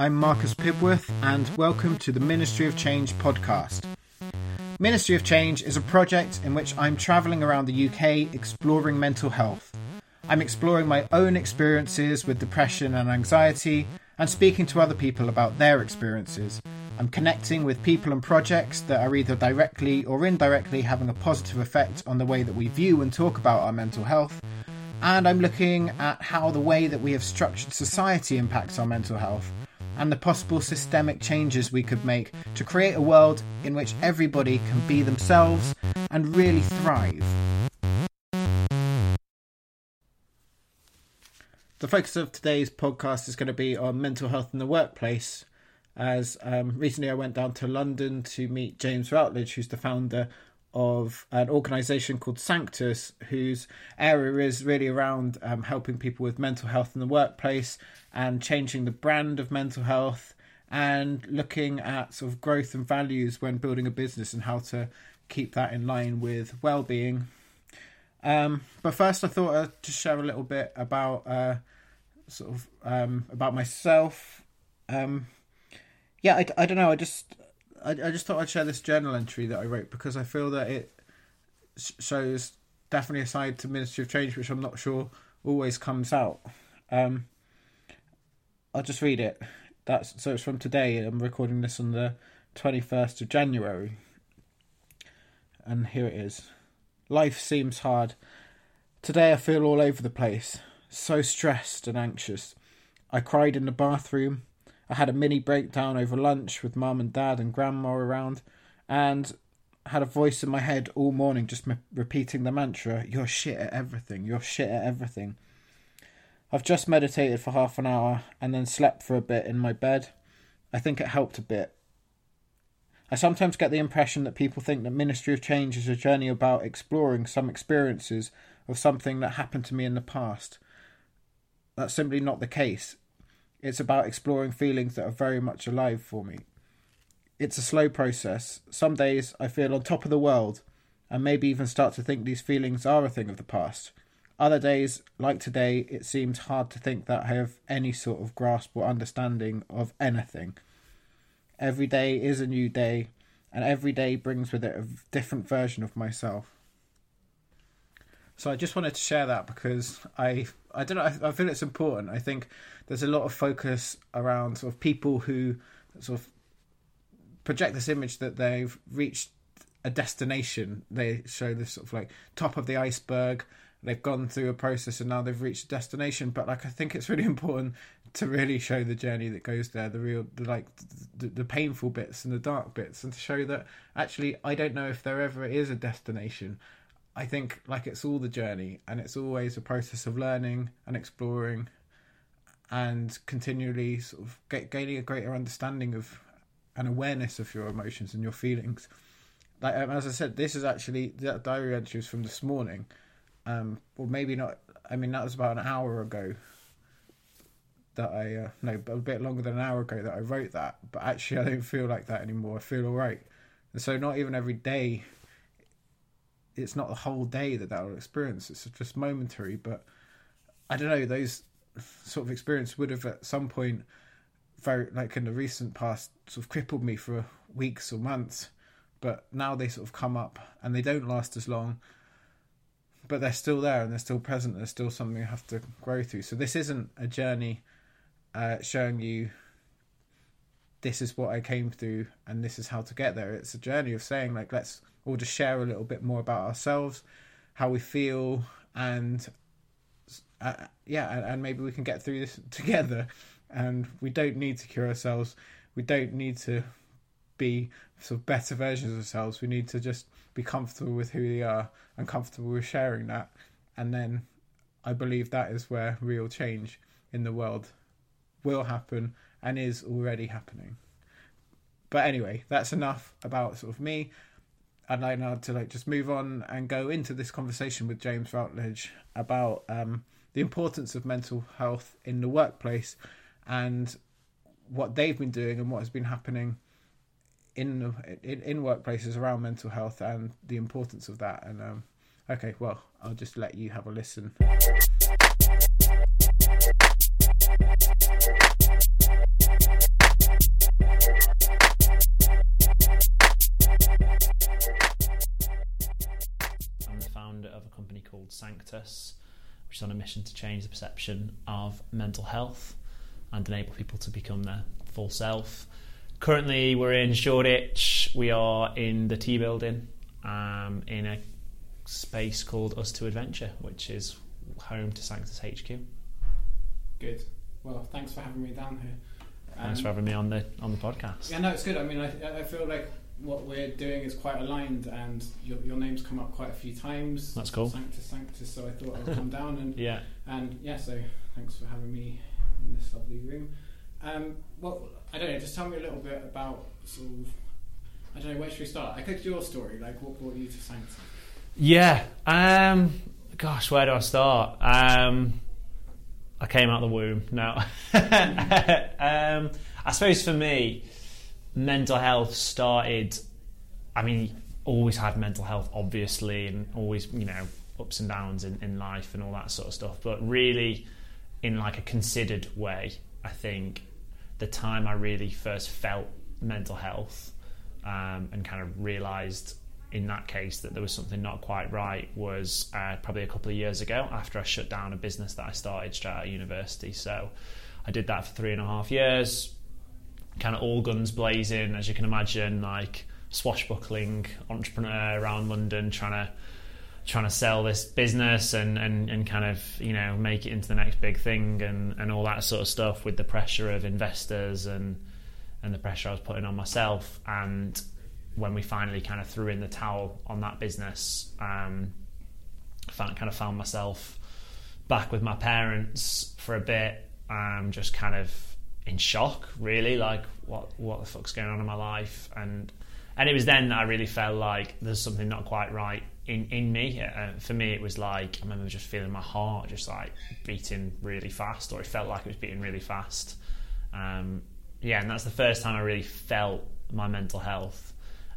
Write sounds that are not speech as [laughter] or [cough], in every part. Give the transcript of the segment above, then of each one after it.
I'm Marcus Pibworth, and welcome to the Ministry of Change podcast. Ministry of Change is a project in which I'm travelling around the UK exploring mental health. I'm exploring my own experiences with depression and anxiety and speaking to other people about their experiences. I'm connecting with people and projects that are either directly or indirectly having a positive effect on the way that we view and talk about our mental health. And I'm looking at how the way that we have structured society impacts our mental health and the possible systemic changes we could make to create a world in which everybody can be themselves and really thrive. The focus of today's podcast is going to be on mental health in the workplace. As um, recently I went down to London to meet James Routledge, who's the founder of an organisation called Sanctus, whose area is really around um, helping people with mental health in the workplace and changing the brand of mental health and looking at sort of growth and values when building a business and how to keep that in line with well-being. Um, but first, I thought I'd just share a little bit about uh, sort of um, about myself. Um, yeah, I, I don't know. I just I, I just thought I'd share this journal entry that I wrote because I feel that it shows definitely a side to Ministry of Change which I'm not sure always comes out. Um, I'll just read it. That's so it's from today. I'm recording this on the 21st of January. And here it is. Life seems hard. Today I feel all over the place, so stressed and anxious. I cried in the bathroom. I had a mini breakdown over lunch with mum and dad and grandma around, and had a voice in my head all morning just m- repeating the mantra, You're shit at everything, you're shit at everything. I've just meditated for half an hour and then slept for a bit in my bed. I think it helped a bit. I sometimes get the impression that people think that Ministry of Change is a journey about exploring some experiences of something that happened to me in the past. That's simply not the case. It's about exploring feelings that are very much alive for me. It's a slow process. Some days I feel on top of the world and maybe even start to think these feelings are a thing of the past. Other days, like today, it seems hard to think that I have any sort of grasp or understanding of anything. Every day is a new day, and every day brings with it a different version of myself. So I just wanted to share that because I I don't know I, I, feel it's important. I think there's a lot of focus around sort of people who sort of project this image that they've reached a destination. They show this sort of like top of the iceberg. They've gone through a process and now they've reached a destination. But like I think it's really [laughs] important to really show the journey that goes there, the real, the like the, the painful bits and the dark bits, and to show that actually I don't know if there ever is a destination. I think like it's all the journey and it's always a process of learning and exploring and continually sort of get, gaining a greater understanding of an awareness of your emotions and your feelings. Like um, as I said, this is actually that diary entry was from this morning, um, or maybe not. I mean, that was about an hour ago. That I uh, no, a bit longer than an hour ago that I wrote that. But actually, [laughs] I don't feel like that anymore. I feel all right, and so not even every day it's not the whole day that that will experience. It's just momentary. But I don't know those sort of experience would have at some point, very like in the recent past, sort of crippled me for weeks or months. But now they sort of come up and they don't last as long. But they're still there and they're still present. And there's still something you have to grow through. So this isn't a journey uh, showing you this is what I came through and this is how to get there. It's a journey of saying like let's all just share a little bit more about ourselves, how we feel, and uh, yeah, and, and maybe we can get through this [laughs] together. And we don't need to cure ourselves. We don't need to be sort of better versions of ourselves. We need to just be comfortable with who we are and comfortable with sharing that. And then I believe that is where real change in the world will happen and is already happening. But anyway, that's enough about sort of me. I'd like now to like just move on and go into this conversation with James Routledge about um, the importance of mental health in the workplace and what they've been doing and what has been happening in in, in workplaces around mental health and the importance of that. And um, okay, well, I'll just let you have a listen. I'm the founder of a company called Sanctus, which is on a mission to change the perception of mental health and enable people to become their full self. Currently, we're in Shoreditch. We are in the Tea Building um, in a space called Us to Adventure, which is home to Sanctus HQ. Good. Well, thanks for having me down here. Thanks for Um, having me on the on the podcast. Yeah, no, it's good. I mean, I, I feel like what we're doing is quite aligned, and your, your name's come up quite a few times. That's cool. Sanctus, Sanctus. So I thought I'd come down and [laughs] Yeah. and yeah. So thanks for having me in this lovely room. Um, well, I don't know. Just tell me a little bit about sort of. I don't know. Where should we start? I could your story. Like, what brought you to Sanctus? Yeah. Um, gosh, where do I start? Um, I came out of the womb. No. [laughs] um, I suppose for me, mental health started. I mean, always had mental health, obviously, and always, you know, ups and downs in, in life and all that sort of stuff. But really, in like a considered way, I think the time I really first felt mental health um, and kind of realised in that case that there was something not quite right was uh, probably a couple of years ago after I shut down a business that I started straight out of university. So I did that for three and a half years, kind of all guns blazing, as you can imagine, like swashbuckling entrepreneur around London trying to trying to sell this business and, and, and kind of you know make it into the next big thing and, and all that sort of stuff with the pressure of investors and and the pressure I was putting on myself. And when we finally kind of threw in the towel on that business um, I found, kind of found myself back with my parents for a bit um, just kind of in shock really like what what the fuck's going on in my life? And and it was then that I really felt like there's something not quite right in in me. For me, it was like I remember just feeling my heart just like beating really fast, or it felt like it was beating really fast. Um, yeah, and that's the first time I really felt my mental health.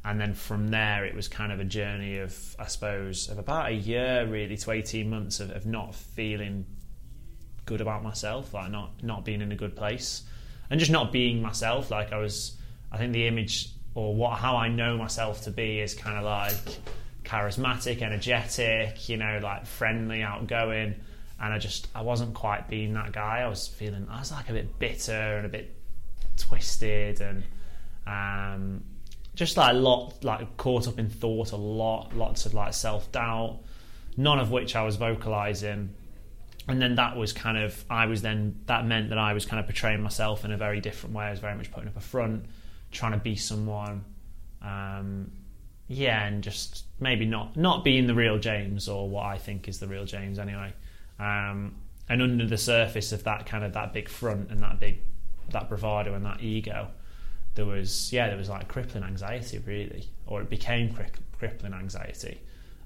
And then from there, it was kind of a journey of, I suppose, of about a year really to eighteen months of, of not feeling good about myself, like not not being in a good place, and just not being myself. Like I was, I think the image or what how I know myself to be is kind of like charismatic, energetic, you know, like friendly, outgoing. And I just I wasn't quite being that guy. I was feeling I was like a bit bitter and a bit twisted and um, just like a lot like caught up in thought a lot, lots of like self doubt, none of which I was vocalizing. And then that was kind of I was then that meant that I was kind of portraying myself in a very different way. I was very much putting up a front, trying to be someone. Um, yeah, and just maybe not not being the real James or what I think is the real James anyway. Um, and under the surface of that kind of that big front and that big that bravado and that ego, there was yeah there was like crippling anxiety really, or it became cri- crippling anxiety.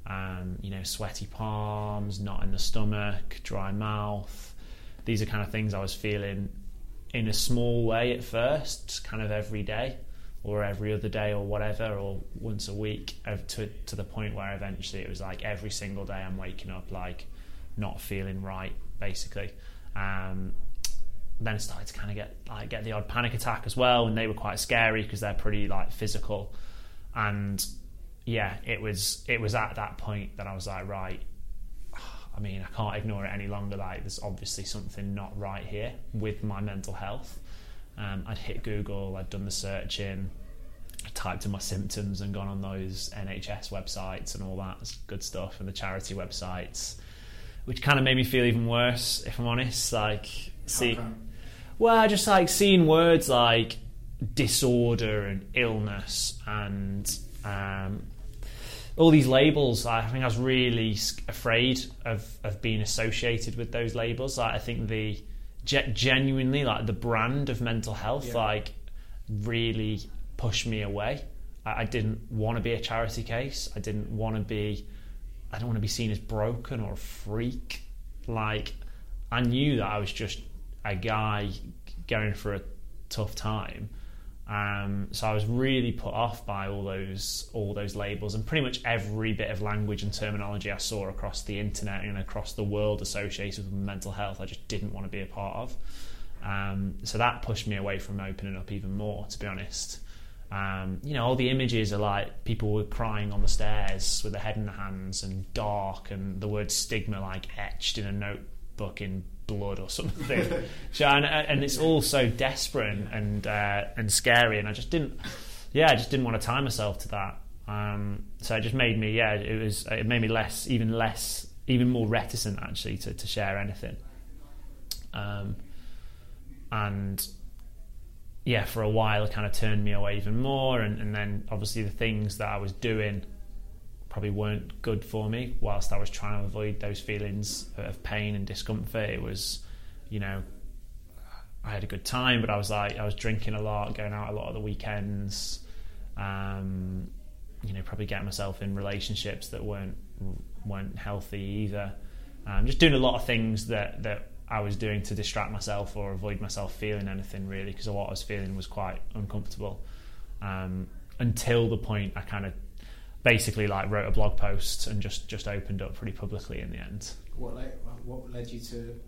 Um, you know, sweaty palms, knot in the stomach, dry mouth. These are kind of things I was feeling in a small way at first, kind of every day or every other day or whatever or once a week to to the point where eventually it was like every single day I'm waking up like not feeling right basically. Um, then started to kind of get like get the odd panic attack as well and they were quite scary because they're pretty like physical. And yeah it was it was at that point that I was like right I mean I can't ignore it any longer like there's obviously something not right here with my mental health um, I'd hit Google, I'd done the searching, I typed in my symptoms and gone on those NHS websites and all that good stuff and the charity websites, which kind of made me feel even worse, if I'm honest. Like, see, well, just like seeing words like disorder and illness and um, all these labels. I think I was really afraid of of being associated with those labels. Like, I think the genuinely like the brand of mental health Yeah. like really pushed me away. I, I didn't want to be a charity case. I didn't want to be i don't want to be seen as broken or a freak. Like i knew that i was just a guy going through a tough time um, so I was really put off by all those all those labels and pretty much every bit of language and terminology I saw across the internet and across the world associated with mental health. I just didn't want to be a part of. Um, so that pushed me away from opening up even more, to be honest. Um, you know, all the images are like people were crying on the stairs with their head in their hands and dark, and the word stigma like etched in a notebook in blood or something. [laughs] so, and, and, it's all so desperate and uh, and scary, and I just didn't, yeah, I just didn't want to tie myself to that. Um, so it just made me, yeah, it was it made me less, even less, even more reticent actually to, to share anything. Um, and yeah, for a while it kind of turned me away even more. And, and then obviously the things that I was doing probably weren't good for me. Whilst I was trying to avoid those feelings of pain and discomfort, it was, you know, I had a good time, but I was like, I was drinking a lot, going out a lot of the weekends. Um, you know, probably getting myself in relationships that weren't weren't healthy either. Um, just doing a lot of things that that I was doing to distract myself or avoid myself feeling anything really because what I was feeling was quite uncomfortable um, until the point I kind of basically like wrote a blog post and just just opened up pretty publicly in the end. What led, what led you to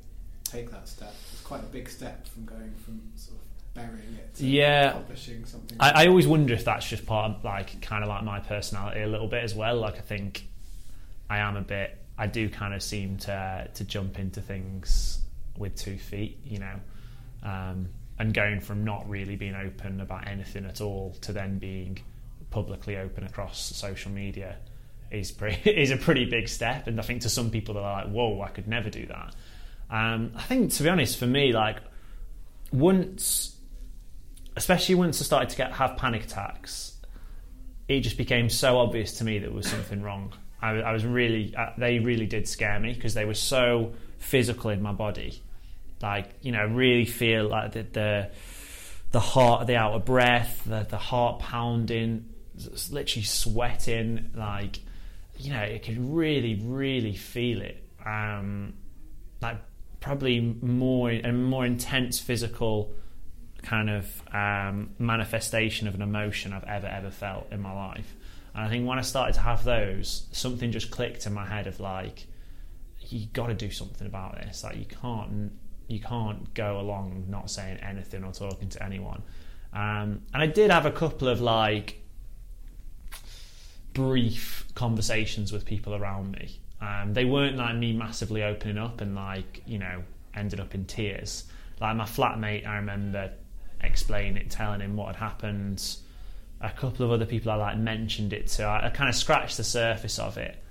take that step? It's quite a big step from going from sort of burying it to yeah. publishing something. I, I always wonder if that's just part of like kind of like my personality a little bit as well. Like I think I am a bit. I do kind of seem to to jump into things with two feet, you know, um, and going from not really being open about anything at all to then being publicly open across social media is pretty, [laughs] is a pretty big step. And I think to some people they're like, "Whoa, I could never do that." Um, I think, to be honest, for me, like once, especially once I started to get have panic attacks, it just became so obvious to me that there was something wrong. I, I was really, uh, they really did scare me because they were so physical in my body like you know really feel like the the, the heart the out of breath the, the heart pounding literally sweating like you know you can really really feel it um, like probably more a more intense physical kind of um, manifestation of an emotion I've ever ever felt in my life and I think when I started to have those something just clicked in my head of like you got to do something about this like you can't you can't go along not saying anything or talking to anyone. Um, and I did have a couple of like brief conversations with people around me. Um, they weren't like me massively opening up and like you know ended up in tears. Like my flatmate, I remember explaining it, telling him what had happened. A couple of other people I like mentioned it to. I, I kind of scratched the surface of it,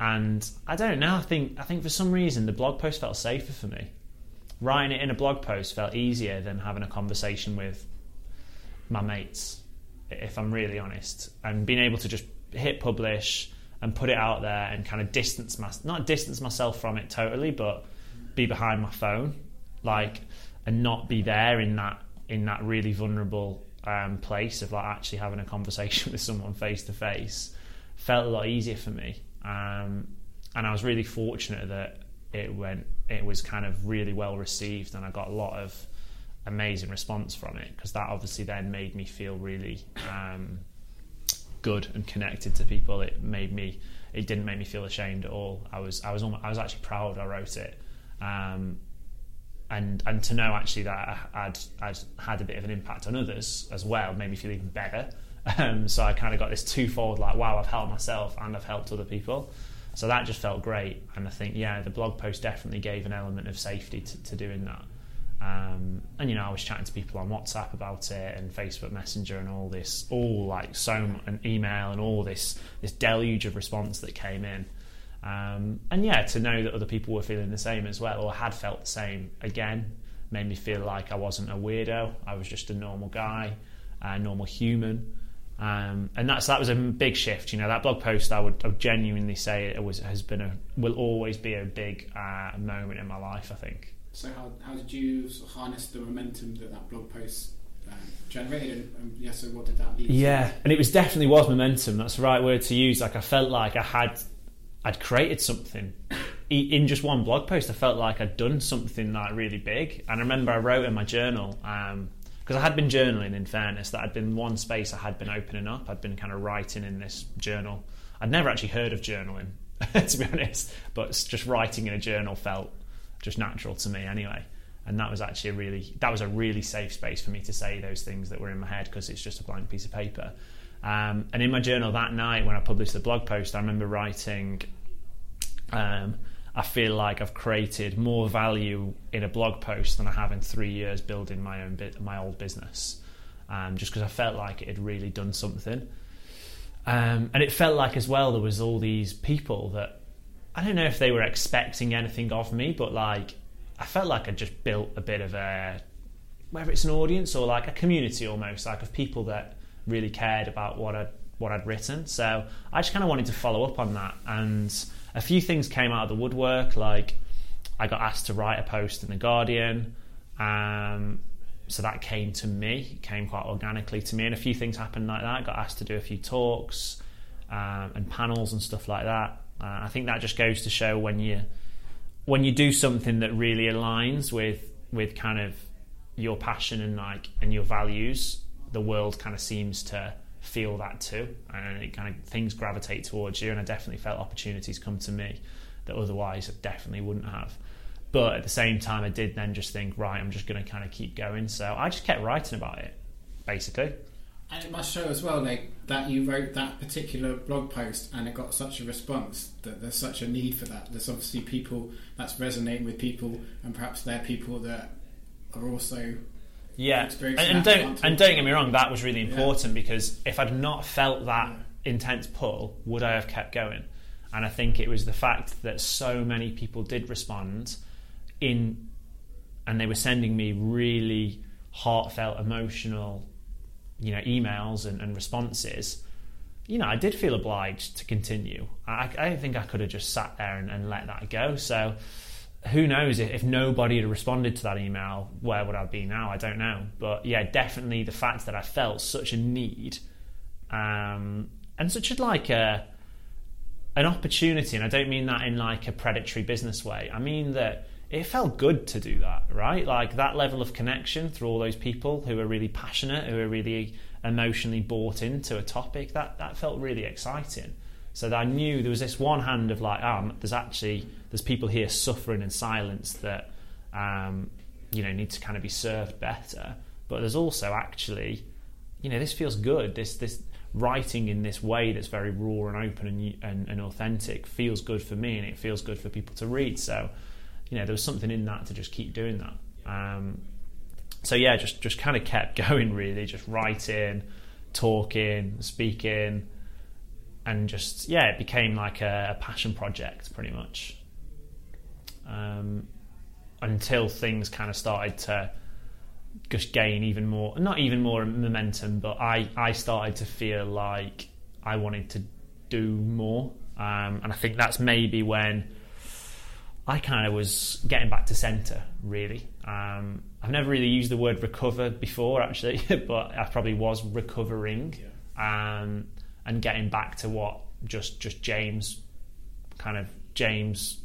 and I don't know. I think I think for some reason the blog post felt safer for me writing it in a blog post felt easier than having a conversation with my mates, if I'm really honest. And being able to just hit publish and put it out there and kind of distance my not distance myself from it totally, but be behind my phone, like and not be there in that in that really vulnerable um, place of like actually having a conversation [laughs] with someone face to face felt a lot easier for me. Um, and I was really fortunate that it went it was kind of really well received and I got a lot of amazing response from it because that obviously then made me feel really um, good and connected to people it made me it didn't make me feel ashamed at all I was I was almost, I was actually proud I wrote it um, and and to know actually that I'd, I'd had a bit of an impact on others as well made me feel even better um, so I kind of got this twofold like wow I've helped myself and I've helped other people so that just felt great. And I think, yeah, the blog post definitely gave an element of safety to, to doing that. Um, and you know, I was chatting to people on WhatsApp about it and Facebook Messenger and all this, all like so an email and all this this deluge of response that came in. Um, and yeah, to know that other people were feeling the same as well or had felt the same again made me feel like I wasn't a weirdo. I was just a normal guy, a normal human. Um, and that's that was a big shift. You know, that blog post I would, I would genuinely say it was has been a will always be a big uh, moment in my life. I think. So how how did you sort of harness the momentum that that blog post um, generated? And, um, yeah, so what did that lead? Yeah, to? and it was definitely was momentum. That's the right word to use. Like I felt like I had I'd created something in just one blog post. I felt like I'd done something like really big. And I remember I wrote in my journal. Um, because I had been journaling. In fairness, that had been one space I had been opening up. I'd been kind of writing in this journal. I'd never actually heard of journaling, [laughs] to be honest, but just writing in a journal felt just natural to me anyway. and that was actually a really that was a really safe space for me to say those things that were in my head because it's just a blank piece of paper. Um, and in my journal that night when I published the blog post, I remember writing. Um, I feel like I've created more value in a blog post than I have in three years building my own bit, my old business. Um, just because I felt like it had really done something, um, and it felt like as well there was all these people that I don't know if they were expecting anything of me, but like I felt like I just built a bit of a whether it's an audience or like a community almost like of people that really cared about what I what I'd written. So I just kind of wanted to follow up on that, and a few things came out of the woodwork. Like I got asked to write a post in the Guardian, um, so that came to me, it came quite organically to me, and a few things happened like that. I got asked to do a few talks um, and panels and stuff like that. Uh, I think that just goes to show when you when you do something that really aligns with with kind of your passion and like and your values, the world kind of seems to feel that too, and it kind of things gravitate towards you. And I definitely felt opportunities come to me that otherwise I definitely wouldn't have. But at the same time, I did then just think, right, I'm just going to kind of keep going. So I just kept writing about it, basically. And it must show as well, like that you wrote that particular blog post and it got such a response that there's such a need for that. There's obviously people that's resonating with people, and perhaps they're people that are also yeah. And, and don't and don't get me wrong, that was really important yeah. because if I'd not felt that yeah. intense pull, would I have kept going? And I think it was the fact that so many people did respond in, and they were sending me really heartfelt, emotional you know emails and, and responses you know, I did feel obliged to continue. I, I think I could have just sat there and, and let that go. So, who knows if, if, nobody had responded to that email, where would I be now? I don't know. But yeah, definitely the fact that I felt such a need um, and such a like a an opportunity, and I don't mean that in like a predatory business way. I mean that it felt good to do that, right? Like that level of connection through all those people who are really passionate, who are really emotionally bought into a topic. That that felt really exciting. So that I knew there was this one hand of like, um, oh, there's actually there's people here suffering in silence that um, you know need to kind of be served better. But there's also actually, you know, this feels good. This this writing in this way that's very raw and open and, and, and authentic feels good for me, and it feels good for people to read. So you know, there was something in that to just keep doing that. Um, so yeah, just just kind of kept [laughs] going really, just writing, talking, speaking, and just yeah, it became like a, a passion project pretty much. Um, until things kind of started to just gain even more, not even more momentum, but I I started to feel like I wanted to do more, um, and I think that's maybe when I kind of was getting back to centre, really. Um, I've never really used the word recover before, actually, [laughs] but I probably was recovering yeah. um, and getting back to what just just James, kind of James,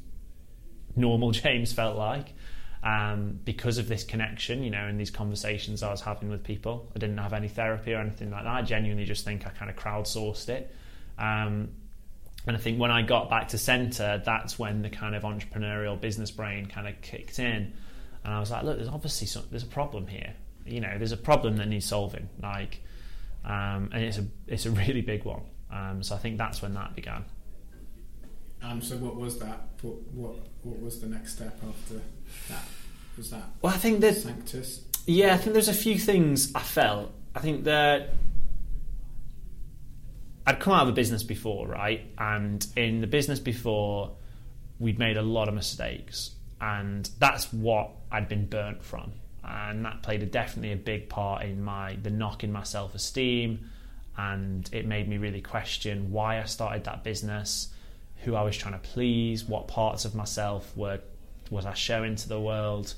normal [laughs] James felt like. Um, because of this connection, you know, in these conversations I was having with people, I didn't have any therapy or anything like that. I genuinely just think I kind of crowdsourced it. Um, and I think when I got back to centre, that's when the kind of entrepreneurial business brain kind of kicked in, and I was like, look, there's obviously some, there's a problem here. You know, there's a problem that needs solving. Like, um, and it's a it's a really big one. Um, so I think that's when that began. Um, so what was that? What, what what was the next step after that? Was that? Well, I think that Sanctus. Yeah, I think there's a few things I felt. I think that I'd come out of a business before, right? And in the business before, we'd made a lot of mistakes, and that's what I'd been burnt from, and that played a, definitely a big part in my the knock in my self esteem, and it made me really question why I started that business, who I was trying to please, what parts of myself were was I showing to the world.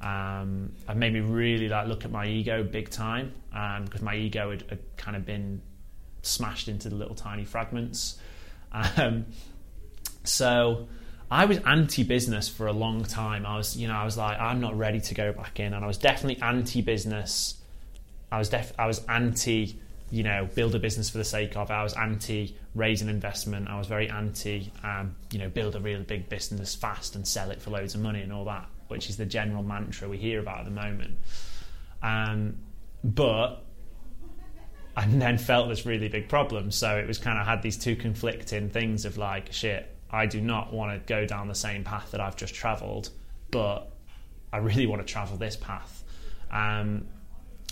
Um, it made me really like look at my ego big time um, because my ego had, had kind of been smashed into the little tiny fragments. Um, so I was anti-business for a long time. I was, you know, I was like, I'm not ready to go back in, and I was definitely anti-business. I was def- I was anti, you know, build a business for the sake of. I was anti raise an investment. I was very anti, um, you know, build a really big business fast and sell it for loads of money and all that. which is the general mantra we hear about at the moment. Um, but I then felt this really big problem. So it was kind of had these two conflicting things of like, shit, I do not want to go down the same path that I've just travelled, but I really want to travel this path. Um,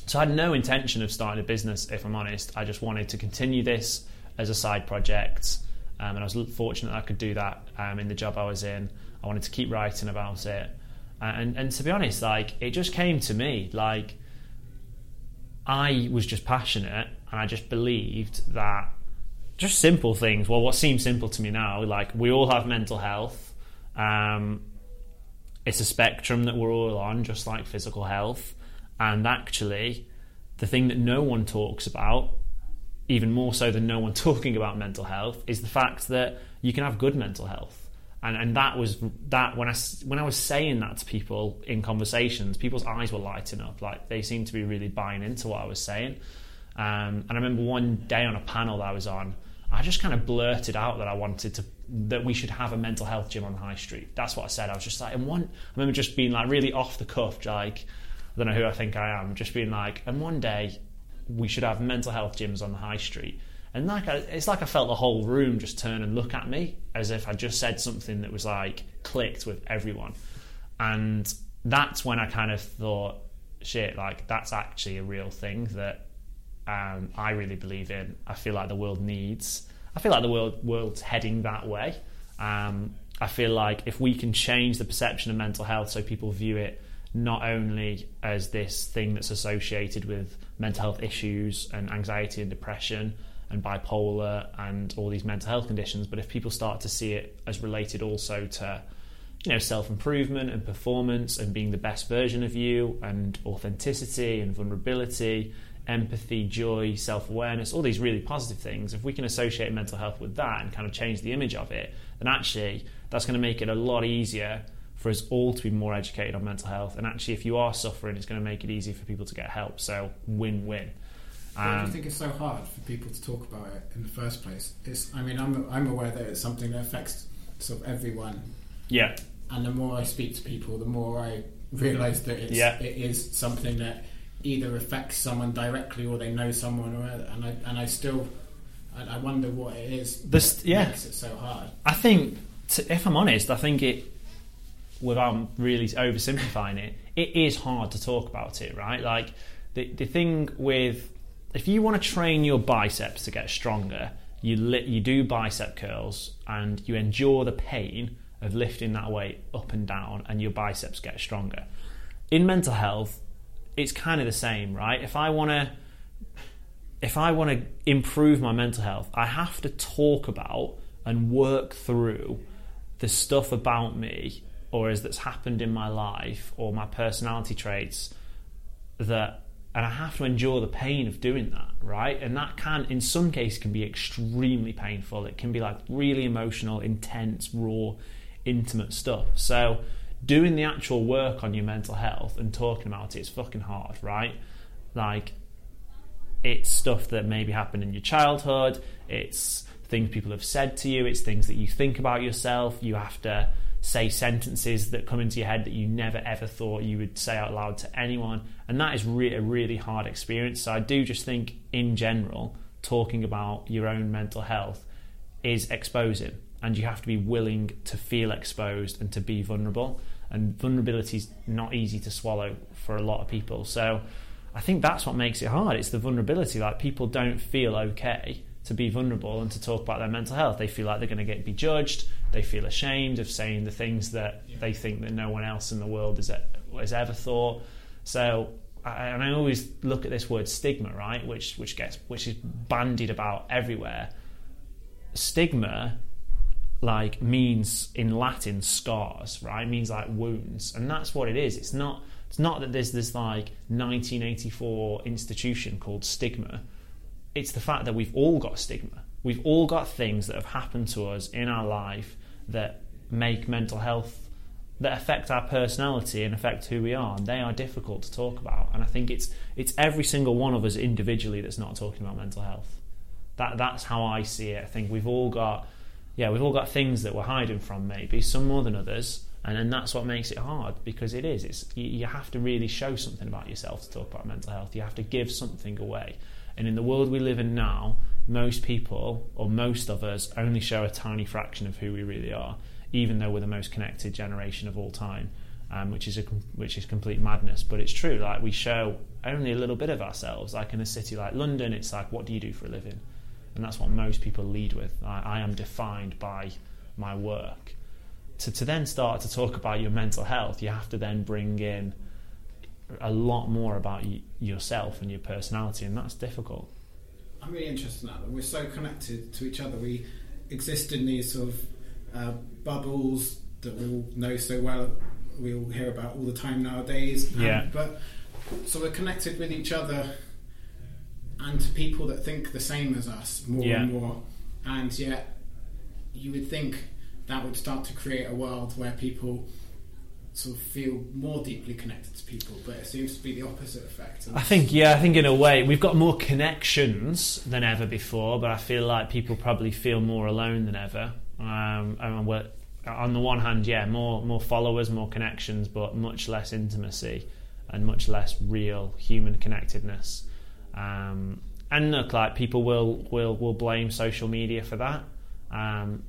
so I had no intention of starting a business, if I'm honest. I just wanted to continue this as a side project. Um, and I was fortunate I could do that um, in the job I was in. I wanted to keep writing about it. And, and to be honest, like it just came to me. Like I was just passionate and I just believed that just simple things. Well, what seems simple to me now, like we all have mental health. Um, it's a spectrum that we're all on, just like physical health. And actually, the thing that no one talks about, even more so than no one [laughs] talking about mental health, is the fact that you can have good mental health and and that was that when I when I was saying that to people in conversations, people's eyes were lighting up, like they seemed to be really buying into what I was saying. Um, and I remember one day on a panel that I was on, I just kind of blurted out that I wanted to that we should have a mental health gym on the high street. That's what I said. I was just like, and one, I remember just being like really off the cuff, like I don't know who I think I am, just being like, and one day we should have mental health gyms on the high street. And like I, it's like I felt the whole room just turn and look at me as if I just said something that was like clicked with everyone. And that's when I kind of thought, shit, like that's actually a real thing that um, I really believe in. I feel like the world needs. I feel like the world world's heading that way. Um, I feel like if we can change the perception of mental health so people view it not only as this thing that's associated with mental health issues and anxiety and depression, and bipolar and all these mental health conditions. But if people start to see it as related also to, you know, self improvement and performance and being the best version of you and authenticity and vulnerability, empathy, joy, self awareness, all these really positive things, if we can associate mental health with that and kind of change the image of it, then actually that's going to make it a lot easier for us all to be more educated on mental health. And actually, if you are suffering, it's going to make it easy for people to get help. So, win win. Why do you um, think it's so hard for people to talk about it in the first place? It's, I mean, I'm, I'm aware that it's something that affects sort of everyone. Yeah. And the more I speak to people, the more I realise that it's, yeah. it is something that either affects someone directly or they know someone, or and I and I still I, I wonder what it is this, that yeah. makes it so hard. I think, to, if I'm honest, I think it, without really oversimplifying it, it is hard to talk about it, right? Like the the thing with if you want to train your biceps to get stronger, you li- you do bicep curls and you endure the pain of lifting that weight up and down, and your biceps get stronger. In mental health, it's kind of the same, right? If I want to if I want to improve my mental health, I have to talk about and work through the stuff about me or as that's happened in my life or my personality traits that and I have to endure the pain of doing that, right? And that can, in some cases, can be extremely painful. It can be like really emotional, intense, raw, intimate stuff. So, doing the actual work on your mental health and talking about it is fucking hard, right? Like, it's stuff that maybe happened in your childhood. It's things people have said to you. It's things that you think about yourself. You have to say sentences that come into your head that you never ever thought you would say out loud to anyone. And that is re- a really hard experience. So I do just think, in general, talking about your own mental health is exposing. And you have to be willing to feel exposed and to be vulnerable. And vulnerability is not easy to swallow for a lot of people. So I think that's what makes it hard. It's the vulnerability. Like people don't feel okay to be vulnerable and to talk about their mental health. They feel like they're going to get be judged. They feel ashamed of saying the things that yeah. they think that no one else in the world has, has ever thought. So, I, and I always look at this word stigma, right, which which gets which is bandied about everywhere. Stigma, like means in Latin scars, right? It means like wounds, and that's what it is. It's not. It's not that there's this like 1984 institution called stigma it's the fact that we've all got stigma. We've all got things that have happened to us in our life that make mental health that affect our personality and affect who we are and they are difficult to talk about and i think it's it's every single one of us individually that's not talking about mental health that that's how i see it i think we've all got yeah we've all got things that we're hiding from maybe some more than others and and that's what makes it hard because it is. It's you, you have to really show something about yourself to talk about mental health. You have to give something away, and in the world we live in now, most people or most of us only show a tiny fraction of who we really are, even though we're the most connected generation of all time. Um, which is a which is complete madness, but it's true. Like we show only a little bit of ourselves. Like in a city like London, it's like, what do you do for a living? And that's what most people lead with. I, I am defined by my work. To to then start to talk about your mental health, you have to then bring in a lot more about y- yourself and your personality, and that's difficult. I'm really interested in that. We're so connected to each other. We exist in these sort of uh, bubbles that we all know so well we all hear about all the time nowadays. Yeah. but so we're connected with each other and to people that think the same as us more Yeah. and more. And yet, you would think that would start to create a world where people sort of feel more deeply connected to people, but it seems to be the opposite effect. I think, yeah, I think in a way we've got more connections than ever before, but I feel like people probably feel more alone than ever. Um, and we're, on the one hand, yeah, more more followers, more connections, but much less intimacy and much less real human connectedness. Um, and look, like people will will will blame social media for that. Um,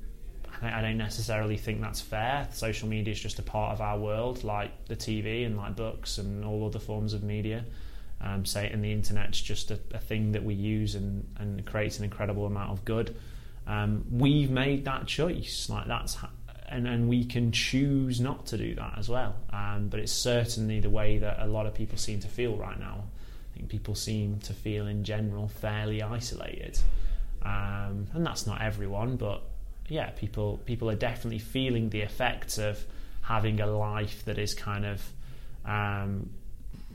I I don't necessarily think that's fair. Social media is just a part of our world, like the TV and like books and all other forms of media. Um, say, and the internet's just a, a thing that we use and, and creates an incredible amount of good. Um, we've made that choice, like that's, ha- and and we can choose not to do that as well. Um, but it's certainly the way that a lot of people seem to feel right now. I think people seem to feel in general fairly isolated, um, and that's not everyone, but yeah, people people are definitely feeling the effects of having a life that is kind of um,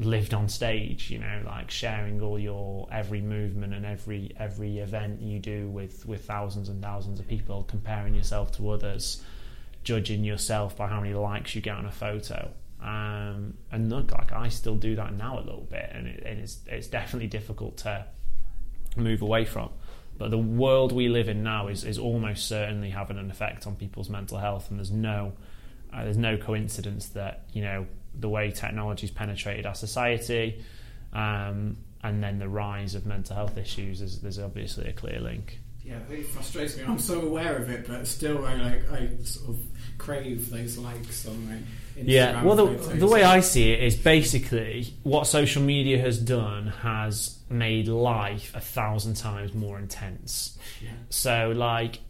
lived on stage. You know, like sharing all your every movement and every every event you do with with thousands and thousands of people, comparing yourself to others, judging yourself by how many likes you get on a photo. Um, and look, like I still do that now a little bit, and, it, and it's it's definitely difficult to move away from. But the world we live in now is, is almost certainly having an effect on people's mental health, and there's no uh, there's no coincidence that you know the way technology's penetrated our society, um, and then the rise of mental health issues. Is, there's obviously a clear link. Yeah, it frustrates me. I'm so aware of it, but still, I like I sort of crave those likes on my Instagram Yeah, well, the, the way I see it is basically what social media has done has made life a thousand times more intense. Yeah. So, like,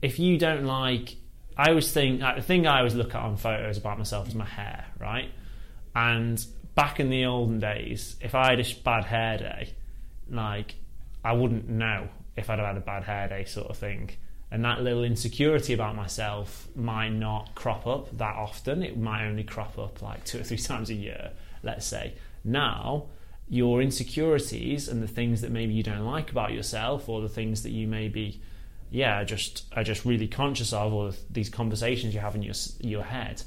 if you don't like, I always think like, the thing I always look at on photos about myself is my hair, right? And back in the olden days, if I had a bad hair day, like, I wouldn't know if I'd have had a bad hair day, sort of thing. And that little insecurity about myself might not crop up that often. It might only crop up like two or three [laughs] times a year, let's say. Now, your insecurities and the things that maybe you don't like about yourself, or the things that you maybe, yeah, just are just really conscious of, or these conversations you have in your your head,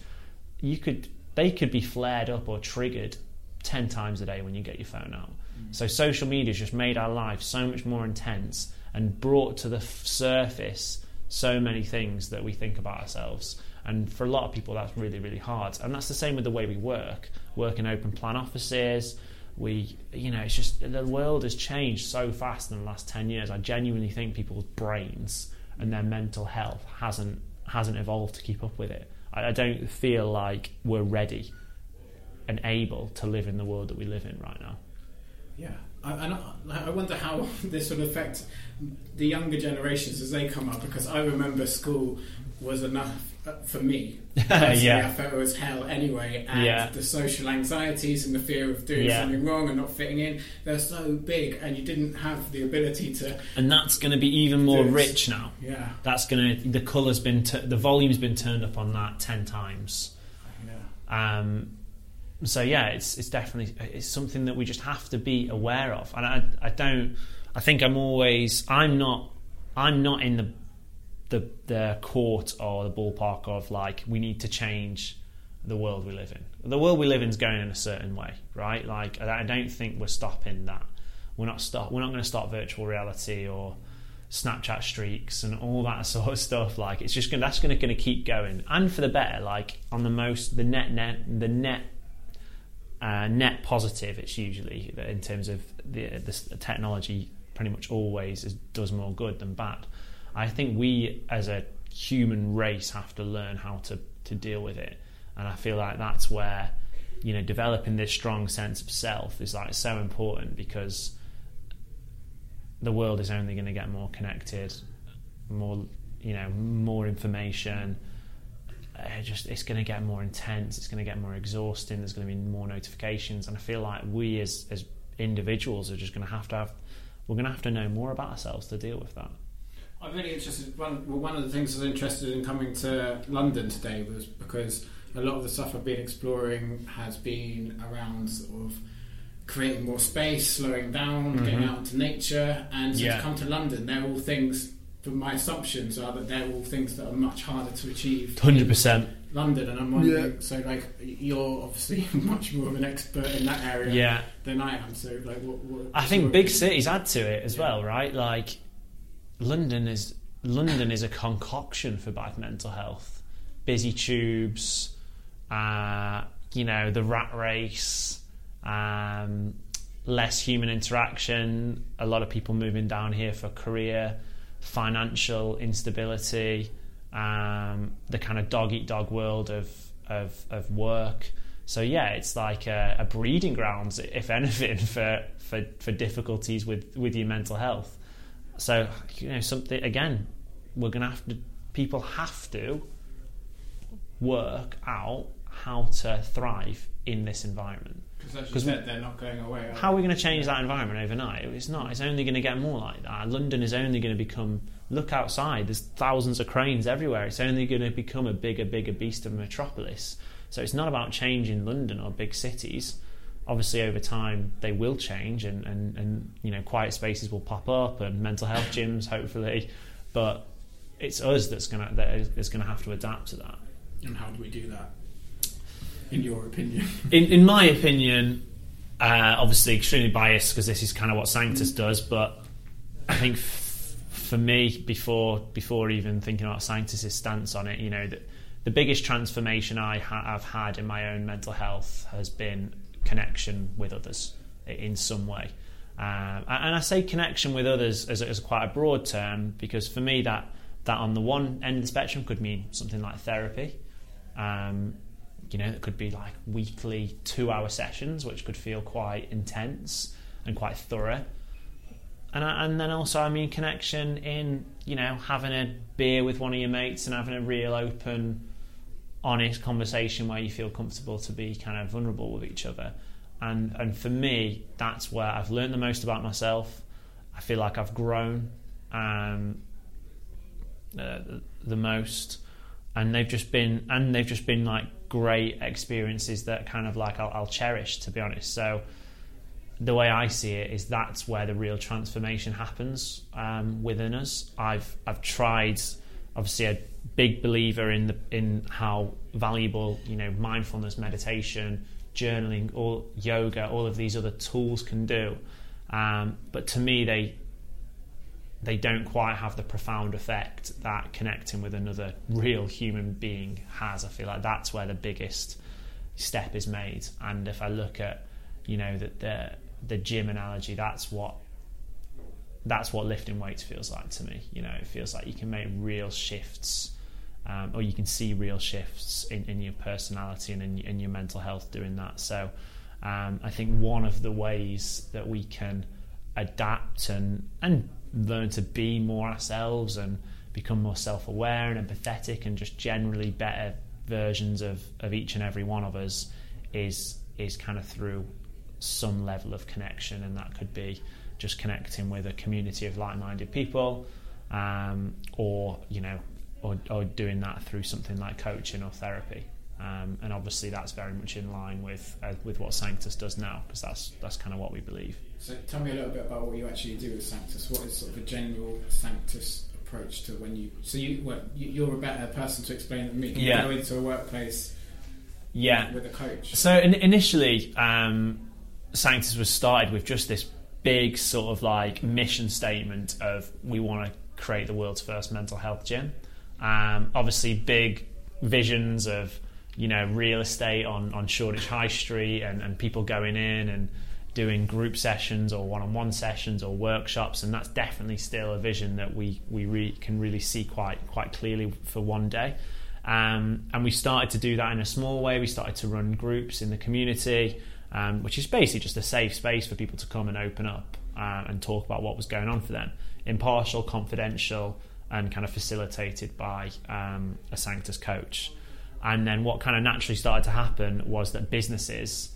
you could they could be flared up or triggered ten times a day when you get your phone out. Mm. So social media has just made our lives so much more intense and brought to the f- surface so many things that we think about ourselves. And for a lot of people, that's really, really hard. And that's the same with the way we work. Work in open plan offices. We, you know, it's just the world has changed so fast in the last ten years. I genuinely think people's brains and their mental health hasn't hasn't evolved to keep up with it. I, I don't feel like we're ready and able to live in the world that we live in right now. Yeah, and I, I wonder how [laughs] this will affect the younger generations as they come up. Because I remember school was enough for me. [laughs] Yeah. I felt it was hell anyway, and Yeah. the social anxieties and the fear of doing Yeah. something wrong and not fitting in. They're so big, and you didn't have the ability to. And that's going to be even more rich now. Yeah, That's going to the colour's been tu- the volume's been turned up on that ten times. yeah. Um, so yeah, it's it's definitely it's something that we just have to be aware of. And I I don't I think I'm always I'm not I'm not in the the the court or the ballpark of like we need to change the world we live in. The world we live in is going in a certain way, right? Like I don't think we're stopping that. We're not stop. We're not going to stop virtual reality or Snapchat streaks and all that [laughs] sort of stuff. Like it's just gonna that's gonna gonna keep going, and for the better. Like on the most the net net the net uh, net positive. It's usually in terms of the, the technology. Pretty much always is, does more good than bad. I think we as a human race have to learn how to to deal with it, and I feel like that's where you know developing this strong sense of self is like so important because the world is only going to get more connected, more you know, more information. It just it's going to get more intense. It's going to get more exhausting. There's going to be more notifications, and I feel like we as as individuals are just going to have to have we're going to have to know more about ourselves to deal with that. I'm really interested. One, well, one of the things I was interested in coming to London today was because a lot of the stuff I've been exploring has been around sort of creating more space, slowing down, mm-hmm. getting out into nature, and yeah. to come to London, they're all things. From my assumptions are that they're all things that are much harder to achieve. Hundred percent. London, and I'm wondering. Yeah. So, like, you're obviously [laughs] much more of an expert in that area yeah. than I am. So, like, what? what I think big cities add to it as yeah. well, right? Like, London is London is a concoction for bad mental health. Busy tubes, uh, you know, the rat race, um, less human interaction, a lot of people moving down here for career, financial instability, um, the kind of dog eat dog world of, of, of work. So yeah, it's like a, a breeding grounds, if anything, [laughs] for, for, for difficulties with, with your mental health. So you know something again, we're gonna have to. People have to work out how to thrive in this environment. Because they're not going away. How are we going to change that environment overnight? It's not. It's only going to get more like that. London is only going to become. Look outside. There's thousands of cranes everywhere. It's only going to become a bigger, bigger beast of a metropolis. So it's not about changing London or big cities obviously over time they will change and, and, and you know quiet spaces will pop up and mental health gyms hopefully. But it's us that's gonna that is gonna have to adapt to that. And how do we do that? In your opinion. [laughs] In, in my opinion uh, obviously extremely biased because this is kind of what Sanctus mm. does but I think f- for me before before even thinking about Sanctus's stance on it you know that the biggest transformation I ha- have had in my own mental health has been connection with others in some way. Um, and I say connection with others as, as quite a broad term because for me that that on the one end of the spectrum could mean something like therapy. Um, you know, it could be like weekly two-hour sessions, which could feel quite intense and quite thorough. And, I, and then also, I mean, connection in you know having a beer with one of your mates and having a real open honest conversation where you feel comfortable to be kind of vulnerable with each other. And and for me, that's where I've learned the most about myself. I feel like I've grown um, uh, the most, and they've just been and they've just been like great experiences that kind of like I'll, I'll cherish, to be honest. So the way I see it is that's where the real transformation happens um, within us. I've I've tried obviously a big believer in the in how valuable you know mindfulness, meditation, journaling, or yoga, all of these other tools can do. Um, but to me, they they don't quite have the profound effect that connecting with another real human being has. I feel like that's where the biggest step is made. And if I look at you know the the, the gym analogy, that's what that's what lifting weights feels like to me. You know, it feels like you can make real shifts, um, or you can see real shifts in, in your personality and in, in, your mental health doing that. So, um, I think one of the ways that we can adapt and and learn to be more ourselves and become more self-aware and empathetic and just generally better versions of, of each and every one of us is is kind of through some level of connection and that could be just connecting with a community of like-minded people, um, or you know, or, or, doing that through something like coaching or therapy. Um, and obviously, that's very much in line with uh, with what Sanctus does now, because that's that's kind of what we believe. So, tell me a little bit about what you actually do with Sanctus. What is sort of a general Sanctus approach to when you? So you, well, you're a better person to explain than me. Can yeah. you go into a workplace? Yeah. With a coach. So in, initially, um, Sanctus was started with just this big sort of like mission statement of we want to create the world's first mental health gym. Um, obviously, big visions of you know real estate on on Shoreditch High Street and, and people going in and doing group sessions or one-on-one sessions or workshops, and that's definitely still a vision that we we re- can really see quite quite clearly for one day. Um, and we started to do that in a small way. We started to run groups in the community, um, which is basically just a safe space for people to come and open up uh, and talk about what was going on for them. Impartial, confidential, and kind of facilitated by um, a Sanctus coach. And then what kind of naturally started to happen was that businesses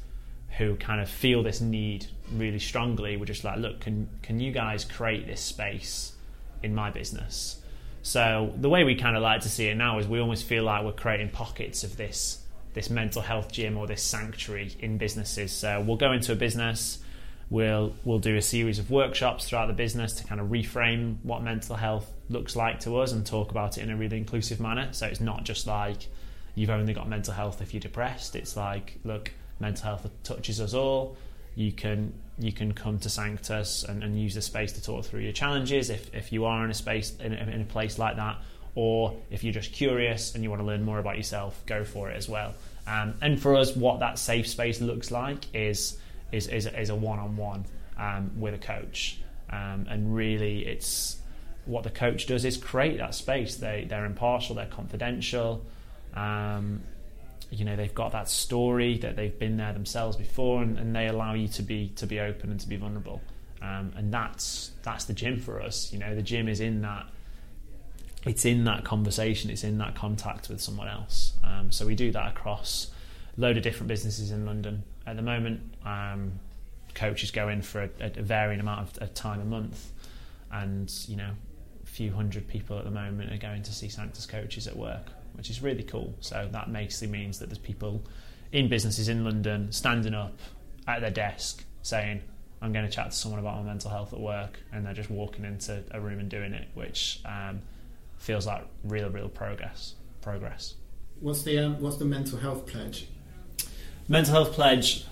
who kind of feel this need really strongly were just like, look, can can you guys create this space in my business? So the way we kind of like to see it now is we almost feel like we're creating pockets of this this mental health gym or this sanctuary in businesses. So we'll go into a business, we'll we'll do a series of workshops throughout the business to kind of reframe what mental health looks like to us and talk about it in a really inclusive manner. So it's not just like you've only got mental health if you're depressed. It's like, look, mental health touches us all you can you can come to Sanctus and, and, use the space to talk through your challenges if, if you are in a space in a, in a place like that or if you're just curious and you want to learn more about yourself go for it as well um, and for us what that safe space looks like is is, is, is a one-on-one um, with a coach. Um, and really it's what the coach does is create that space. They, they're impartial they're confidential. Um, you know they've got that story that they've been there themselves before and, and they allow you to be to be open and to be vulnerable. Um, and that's that's the gym for us. You know the gym is in that it's in that conversation it's in that contact with someone else. Um, so we do that across load of different businesses in London at the moment um, coaches go in for a, a varying amount of, of time a month and you know a few hundred people at the moment are going to see Sanctus coaches at work which is really cool. So that basically means that there's people in businesses in London standing up at their desk saying, I'm going to chat to someone about my mental health at work, and they're just walking into a room and doing it, which um, feels like real, real progress. Progress. What's the um, what's the mental health pledge? Mental health pledge.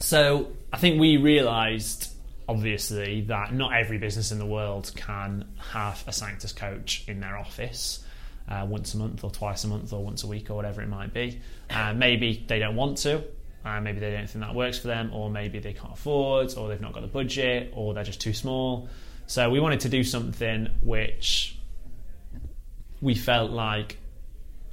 So I think we realised, obviously, that not every business in the world can have a Sanctus coach in their office uh, once a month or twice a month or once a week or whatever it might be. Uh, maybe they don't want to, uh, maybe they don't think that works for them, or maybe they can't afford, or they've not got the budget, or they're just too small. So we wanted to do something which we felt like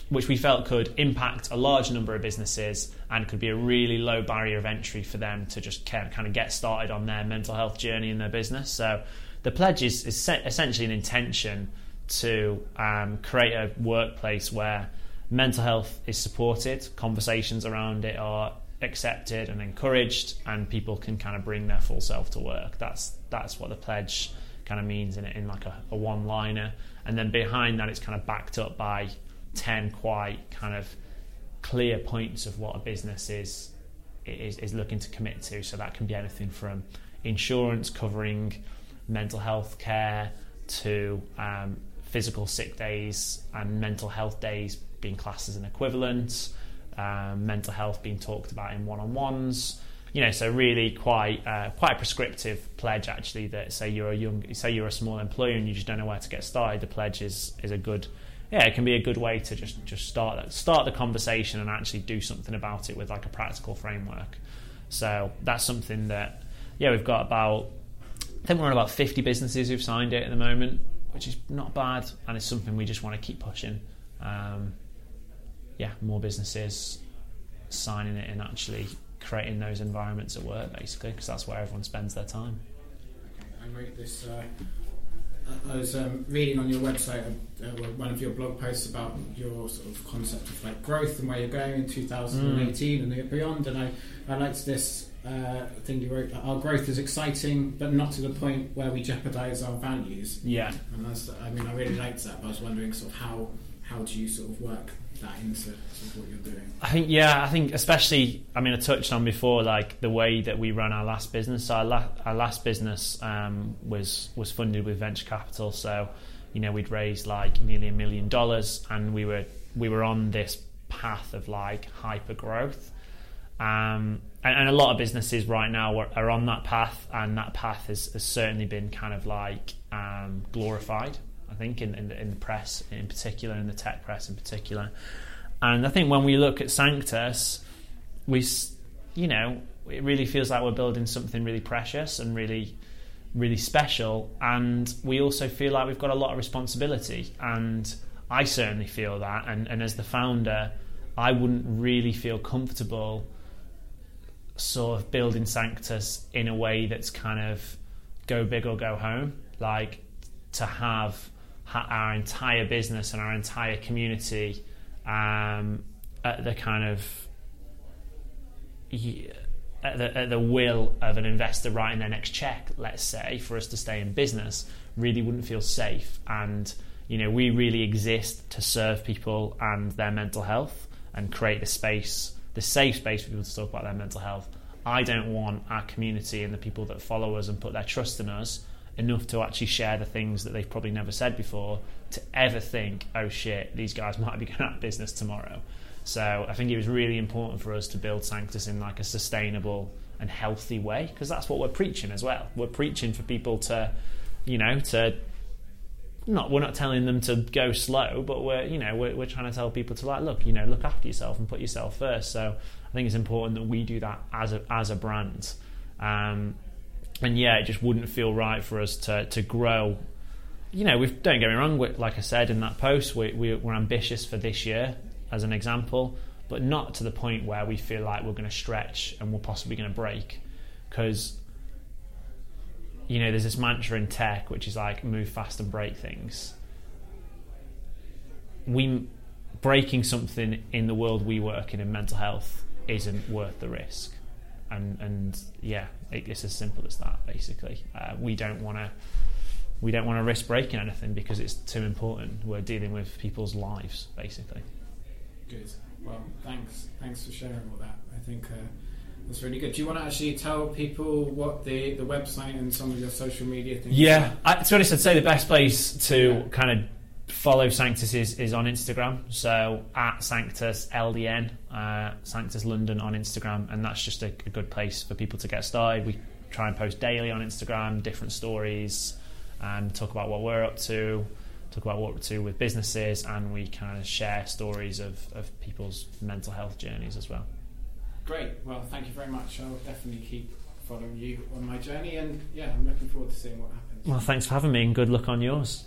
which we felt could impact a large number of businesses and could be a really low barrier of entry for them to just kind of get started on their mental health journey in their business. So the pledge is, is essentially an intention to um, create a workplace where mental health is supported, conversations around it are accepted and encouraged, and people can kind of bring their full self to work. That's that's what the pledge kind of means in in like a, a one liner, and then behind that, it's kind of backed up by ten quite kind of clear points of what a business is is, is looking to commit to. So that can be anything from insurance covering mental health care to um, physical sick days and mental health days being classed as an equivalent, um, mental health being talked about in one-on-ones. You know, so really quite uh, quite a prescriptive pledge actually. That say you're a young, say you're a small employer and you just don't know where to get started. The pledge is is a good, yeah, it can be a good way to just just start start the conversation and actually do something about it with like a practical framework. So that's something that yeah we've got about I think we're on about 50 businesses who've signed it at the moment which is not bad, and it's something we just want to keep pushing. Um, yeah, more businesses signing it and actually creating those environments at work, basically, because that's where everyone spends their time. I wrote this. Uh, I was um, reading on your website uh, one of your blog posts about your sort of concept of like growth and where you're going in 2018 mm. and beyond, and I, I liked this uh, thing you wrote that our growth is exciting, but not to the point where we jeopardize our values. Yeah, and that's I mean I really liked that, but I was wondering sort of how how do you sort of work that into what you're doing? I think yeah, I think especially I mean I touched on before like the way that we run our last business. So our, la- our last business um, was was funded with venture capital, so you know we'd raised like nearly a million dollars, and we were we were on this path of like hyper growth. Um, and, and, a lot of businesses right now are, are, on that path, and that path has, has certainly been kind of like um, glorified. I think, in, in, the, in the press in particular, in the tech press in particular. And I think when we look at Sanctus, we, you know, it really feels like we're building something really precious and really, really special. And we also feel like we've got a lot of responsibility. And I certainly feel that. And, and as the founder, I wouldn't really feel comfortable sort of building Sanctus in a way that's kind of go big or go home. Like to have our entire business and our entire community um, at the kind of at the, at the will of an investor writing their next check, let's say, for us to stay in business, really wouldn't feel safe. And you know, we really exist to serve people and their mental health and create the space, the safe space for people to talk about their mental health. I don't want our community and the people that follow us and put their trust in us enough to actually share the things that they've probably never said before to ever think, oh shit, these guys [laughs] might be going out of business tomorrow. So I think it was really important for us to build Sanctus in like a sustainable and healthy way because that's what we're preaching as well. We're preaching for people to, you know, to not we're not telling them to go slow, but we're you know we're, we're trying to tell people to like look you know look after yourself and put yourself first. So I think it's important that we do that as a as a brand. Um, and yeah, it just wouldn't feel right for us to to grow. You know, we've, don't get me wrong. like I said in that post, we, we, we're ambitious for this year, as an example, but not to the point where we feel like we're going to stretch and we're possibly going to break, because you know, there's this mantra in tech which is like move fast and break things. We breaking something in the world we work in in mental health isn't worth the risk, and and yeah, it, it's as simple as that. Basically, uh, we don't want to we don't want to risk breaking anything because it's too important. We're dealing with people's lives, basically. Good. Well, thanks. Thanks for sharing all that. I think. Uh, that's really good. Do you want to actually tell people what the, the website and some of your social media things Yeah, I, to be honest, I'd say the best place to yeah. kind of follow Sanctus is, is on Instagram. So at Sanctus LDN, uh, Sanctus London on Instagram, and that's just a, a, good place for people to get started. We try and post daily on Instagram, different stories, and talk about what we're up to, talk about what we're up to with businesses, and we kind of share stories of, of people's mental health journeys as well. Great. Well, thank you very much. I'll definitely keep following you on my journey, and yeah, I'm looking forward to seeing what happens. Well, thanks for having me, and good luck on yours.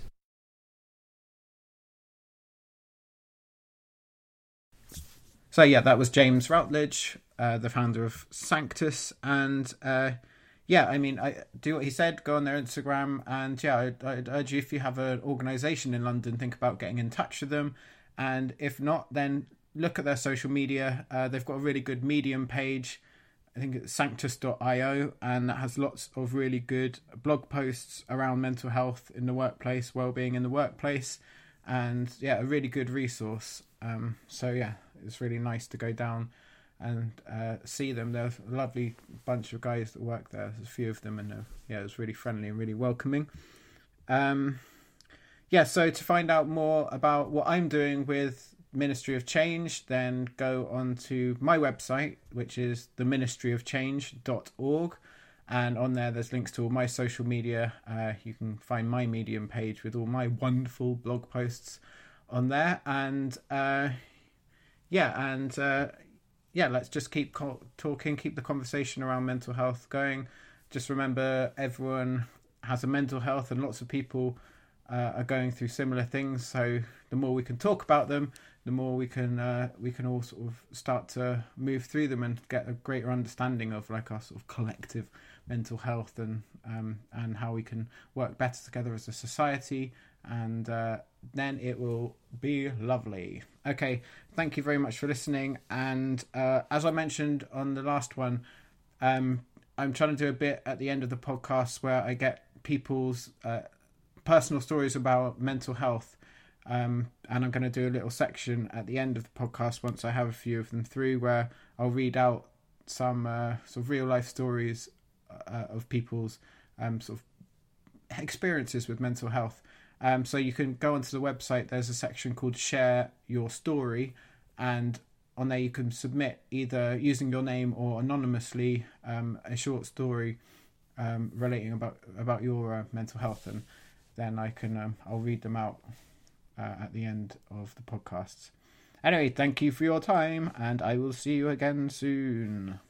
So yeah, that was James Routledge, uh, the founder of Sanctus, and uh, yeah, I mean, I do what he said. Go on their Instagram, and yeah, I'd, I'd urge you if you have an organisation in London, think about getting in touch with them, and if not, then look at their social media. Uh, they've got a really good Medium page. I think it's sanctus.io, and that has lots of really good blog posts around mental health in the workplace, well-being in the workplace, and yeah, a really good resource. Um, so yeah, it's really nice to go down and uh, see them. They're a lovely bunch of guys that work there. There's a few of them, and uh, yeah, it was really friendly and really welcoming. Um, yeah, so to find out more about what I'm doing with Ministry of Change, then go on to my website, which is theministryofchange.org. And on there, there's links to all my social media. Uh, you can find my Medium page with all my wonderful blog posts on there. And uh, yeah, and uh, yeah, let's just keep co- talking, keep the conversation around mental health going. Just remember, everyone has a mental health, and lots of people uh, are going through similar things. So the more we can talk about them, the more we can uh, we can all sort of start to move through them and get a greater understanding of like our sort of collective mental health and um, and how we can work better together as a society and uh, then it will be lovely. Okay, thank you very much for listening. And uh, as I mentioned on the last one, um, I'm trying to do a bit at the end of the podcast where I get people's uh, personal stories about mental health um, and I'm going to do a little section at the end of the podcast once I have a few of them through where I'll read out some uh, sort of real life stories uh, of people's um, sort of experiences with mental health. Um, so you can go onto the website. There's a section called "Share Your Story," and on there you can submit either using your name or anonymously um, a short story um, relating about about your uh, mental health and then I can um, I'll read them out uh, at the end of the podcasts. Anyway, thank you for your time, and I will see you again soon.